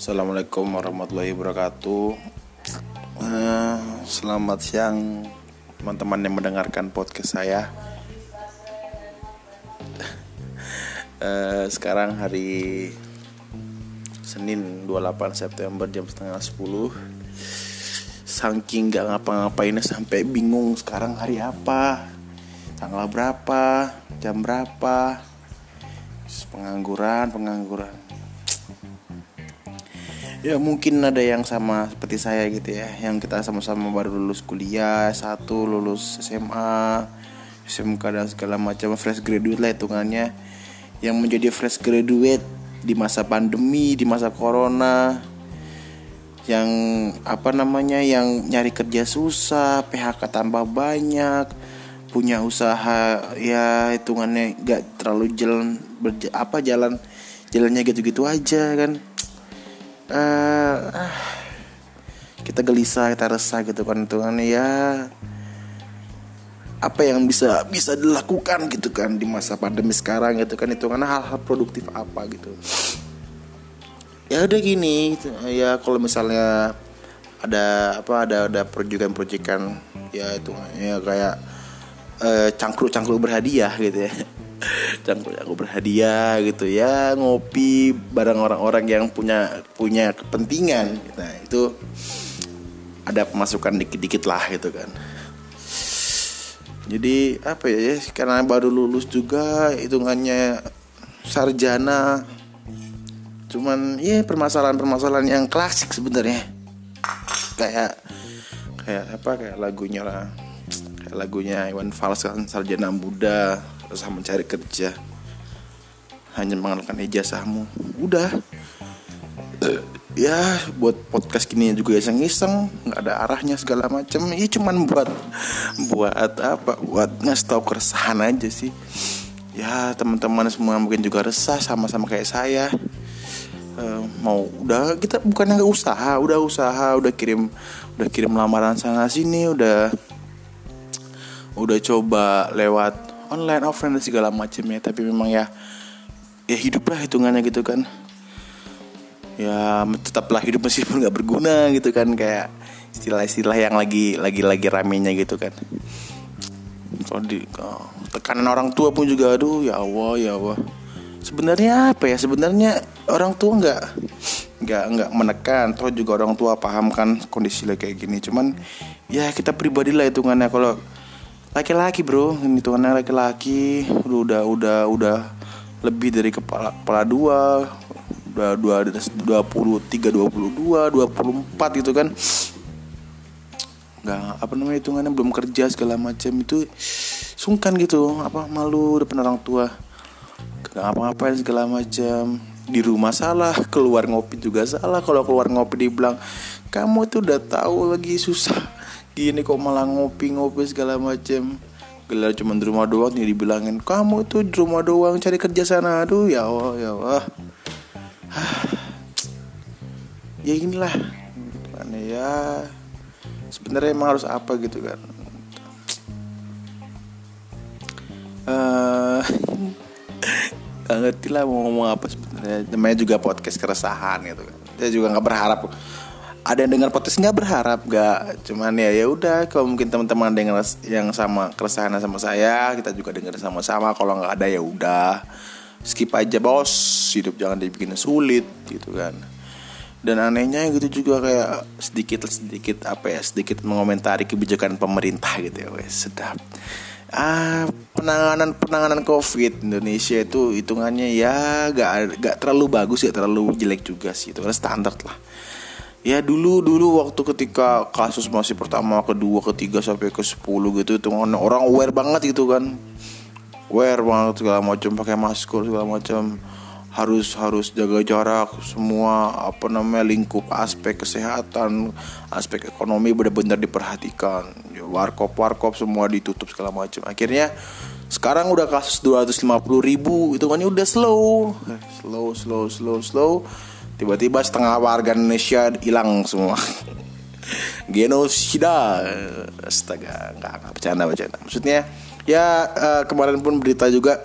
Assalamualaikum warahmatullahi wabarakatuh. Uh, Selamat siang teman-teman yang mendengarkan podcast saya. Uh, Sekarang hari Senin 28 September jam setengah 10 Saking gak ngapa-ngapainnya sampai bingung sekarang hari apa Tanggal berapa Jam berapa. Pengangguran, pengangguran Ya mungkin ada yang sama seperti saya gitu ya Yang kita sama-sama baru lulus kuliah Satu lulus SMA SMK dan segala macam Fresh graduate lah hitungannya. Yang menjadi fresh graduate Di masa pandemi, di masa corona Yang apa namanya Yang nyari kerja susah PHK tambah banyak Punya usaha ya hitungannya gak terlalu jalan Apa jalan Jalannya gitu-gitu aja kan uh, kita gelisah kita resah gitu kan itu kan ya apa yang bisa bisa dilakukan gitu kan di masa pandemi sekarang gitu kan itu karena hal-hal produktif apa gitu. Ya udah gini gitu. ya kalau misalnya ada apa ada ada proyekan-proyekan ya itu ya kayak uh, cangkruk-cangkruk berhadiah gitu ya aku berhadiah gitu ya ngopi bareng orang-orang yang punya punya kepentingan. Nah itu ada pemasukan dikit-dikit lah gitu kan. Jadi apa ya karena baru lulus juga hitungannya sarjana. Cuman ya permasalahan-permasalahan yang klasik sebenarnya. Kayak kayak apa kayak lagunya lah. Kayak lagunya Iwan Fals kan sarjana muda usah mencari kerja. Hanya mengandalkan ijazahmu. Udah. Uh, ya buat podcast gini juga iseng-iseng. Nggak ada arahnya segala macam ya cuman buat buat apa? Buat ngasih keresahan aja sih. Ya teman-teman semua mungkin juga resah sama-sama kayak saya. Uh, mau udah kita bukan nggak usaha. Udah usaha udah kirim udah kirim lamaran sana sini udah udah coba lewat online offline dan segala macamnya. Tapi memang ya ya hidup lah hitungannya gitu kan. Ya tetaplah hidup meskipun nggak berguna gitu kan. Kayak istilah-istilah yang lagi lagi lagi ramenya gitu kan. Kalau di oh, tekanan orang tua pun juga aduh ya Allah ya Allah. Sebenarnya apa ya? Sebenarnya orang tua nggak nggak nggak menekan. Toh juga orang tua paham kan kondisi kayak gini. Cuman ya kita pribadi lah hitungannya. Kalau laki-laki bro. Tuh laki-laki. Udah udah udah lebih dari kepala kepala dua. Udah dua dua puluh tiga dua puluh dua dua puluh empat gitu kan. Nggak apa namanya hitungannya belum kerja segala macam. Itu sungkan gitu. Apa malu depan orang tua. Nggak apa-apain segala macam. Di rumah salah keluar ngopi juga salah. Kalau keluar ngopi dibilang kamu tuh udah tahu lagi susah gini kok malah ngopi-ngopi segala macem. Gelar cuma di rumah doang nih dibilangin kamu tuh di rumah doang cari kerja sana. Aduh ya Allah ya Allah. Ya inilah. Kan ya? Sebenarnya emang harus apa gitu kan? Uh, ngerti lah mau ngomong apa sebenarnya. Namanya juga podcast keresahan gitu kan. Saya juga nggak berharap ada yang dengar podcast nggak berharap nggak. Cuman ya ya udah kalau mungkin teman-teman dengar yang sama keresahan sama saya kita juga dengar sama-sama. Kalau nggak ada ya udah skip aja bos. Hidup jangan dibikin sulit gitu kan. Dan anehnya gitu juga kayak sedikit sedikit apa ya sedikit mengomentari kebijakan pemerintah gitu ya wes sedap. Ah penanganan penanganan covid Indonesia itu hitungannya ya gak gak terlalu bagus ya terlalu jelek juga sih. Itu kan standar lah ya dulu dulu waktu ketika kasus masih pertama kedua ketiga sampai ke sepuluh gitu itu orang aware banget gitu kan. Aware banget segala macam pakai masker segala macam. Harus harus jaga jarak semua apa namanya lingkup aspek kesehatan aspek ekonomi benar-benar diperhatikan. Ya, warkop warkop semua ditutup segala macam. Akhirnya sekarang udah kasus 250 ribu itu kan udah slow. Slow slow slow slow tiba-tiba setengah warga Indonesia hilang semua. Genosida. Astaga nggak nggak bercanda bercanda. Maksudnya ya uh, kemarin pun berita juga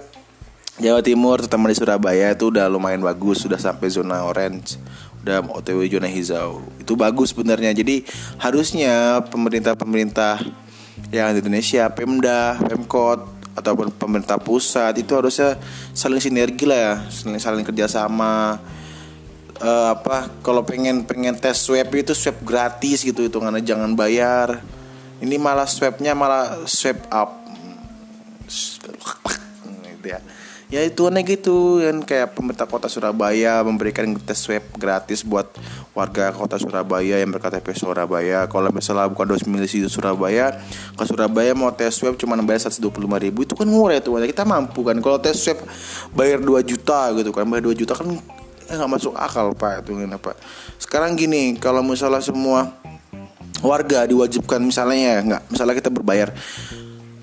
Jawa Timur terutama di Surabaya itu udah lumayan bagus sudah sampai zona orange. Udah OTW zona hijau. Itu bagus sebenarnya. Jadi harusnya pemerintah-pemerintah yang di Indonesia Pemda Pemkot ataupun pemerintah pusat itu harusnya saling sinergi lah ya. Saling saling kerjasama uh, apa kalau pengen pengen tes swab itu swab gratis gitu itu karena jangan bayar. Ini malah swabnya malah swab up. Gitu ya. Ya itu aneh gitu kan kayak pemerintah kota Surabaya memberikan tes swab gratis buat warga kota Surabaya yang berKTP Surabaya. Kalau misalnya bukan domisili di Surabaya ke Surabaya mau tes swab cuma bayar 125 ribu. Itu kan murah itu kita mampu kan. Kalau tes swab bayar 2 juta gitu kan bayar 2 juta kan eh, nggak masuk akal pak itu kenapa sekarang gini kalau misalnya semua warga diwajibkan misalnya ya nggak misalnya kita berbayar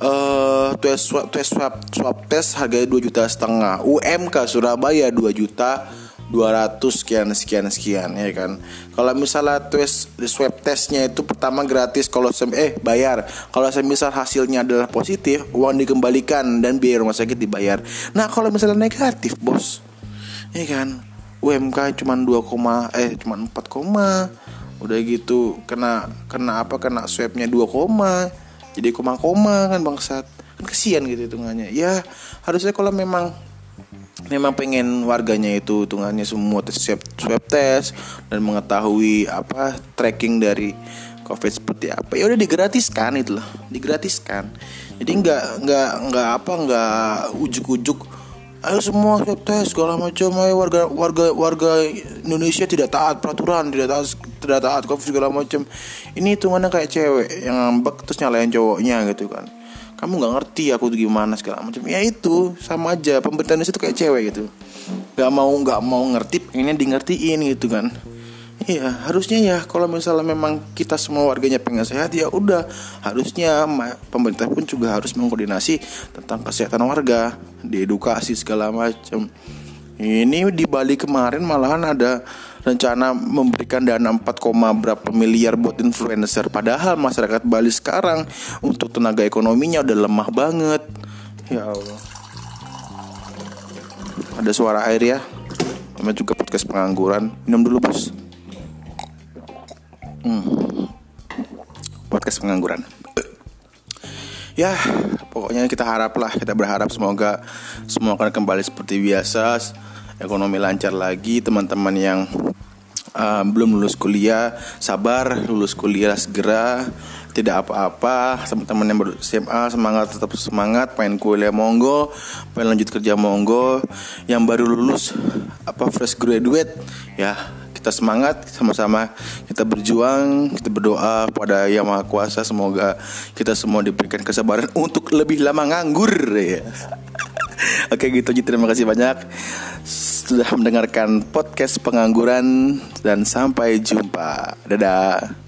uh, tes swab tes swab tes harganya dua juta setengah UMK Surabaya 2 juta 200 sekian sekian sekian ya kan? Kalau misalnya tes swab tesnya itu pertama gratis kalau eh bayar. Kalau saya misal hasilnya adalah positif uang dikembalikan dan biaya rumah sakit dibayar. Nah kalau misalnya negatif bos ya kan UMK cuma 2, eh cuma 4, udah gitu kena kena apa kena swabnya 2, jadi koma-koma kan bangsat. Kan kesian gitu hitungannya. Ya harusnya kalau memang memang pengen warganya itu hitungannya semua tes swab, swab test dan mengetahui apa tracking dari covid seperti apa ya udah digratiskan itu loh. Digratiskan. Jadi nggak nggak nggak apa nggak ujuk-ujuk ayo semua swab test segala macam. Ayo warga warga warga Indonesia tidak taat peraturan tidak taat tidak taat covid segala macam. Ini hitungannya kayak cewek yang ngambek terus nyalain cowoknya gitu kan. Kamu nggak ngerti aku tuh gimana segala macam. Ya itu sama aja. Indonesia itu kayak cewek gitu. Nggak mau nggak mau ngerti pengennya di ngertiin gitu kan Iya, harusnya ya kalau misalnya memang kita semua warganya pengen sehat ya udah harusnya pemerintah pun juga harus mengkoordinasi tentang kesehatan warga, diedukasi segala macam. Ini di Bali kemarin malahan ada rencana memberikan dana 4, berapa miliar buat influencer padahal masyarakat Bali sekarang untuk tenaga ekonominya udah lemah banget. Ya Allah. Ada suara air ya. Namanya juga podcast pengangguran. Minum dulu, Bos. Hmm. Podcast pengangguran. Ya, pokoknya kita haraplah, kita berharap semoga semua akan kembali seperti biasa ekonomi lancar lagi teman-teman yang uh, belum lulus kuliah sabar lulus kuliah segera tidak apa-apa teman-teman yang baru SMA semangat tetap semangat pengen kuliah monggo pengen lanjut kerja monggo yang baru lulus apa fresh graduate ya kita semangat sama-sama kita berjuang kita berdoa pada yang maha kuasa semoga kita semua diberikan kesabaran untuk lebih lama nganggur ya Oke gitu aja terima kasih banyak sudah mendengarkan podcast pengangguran dan sampai jumpa. Dadah.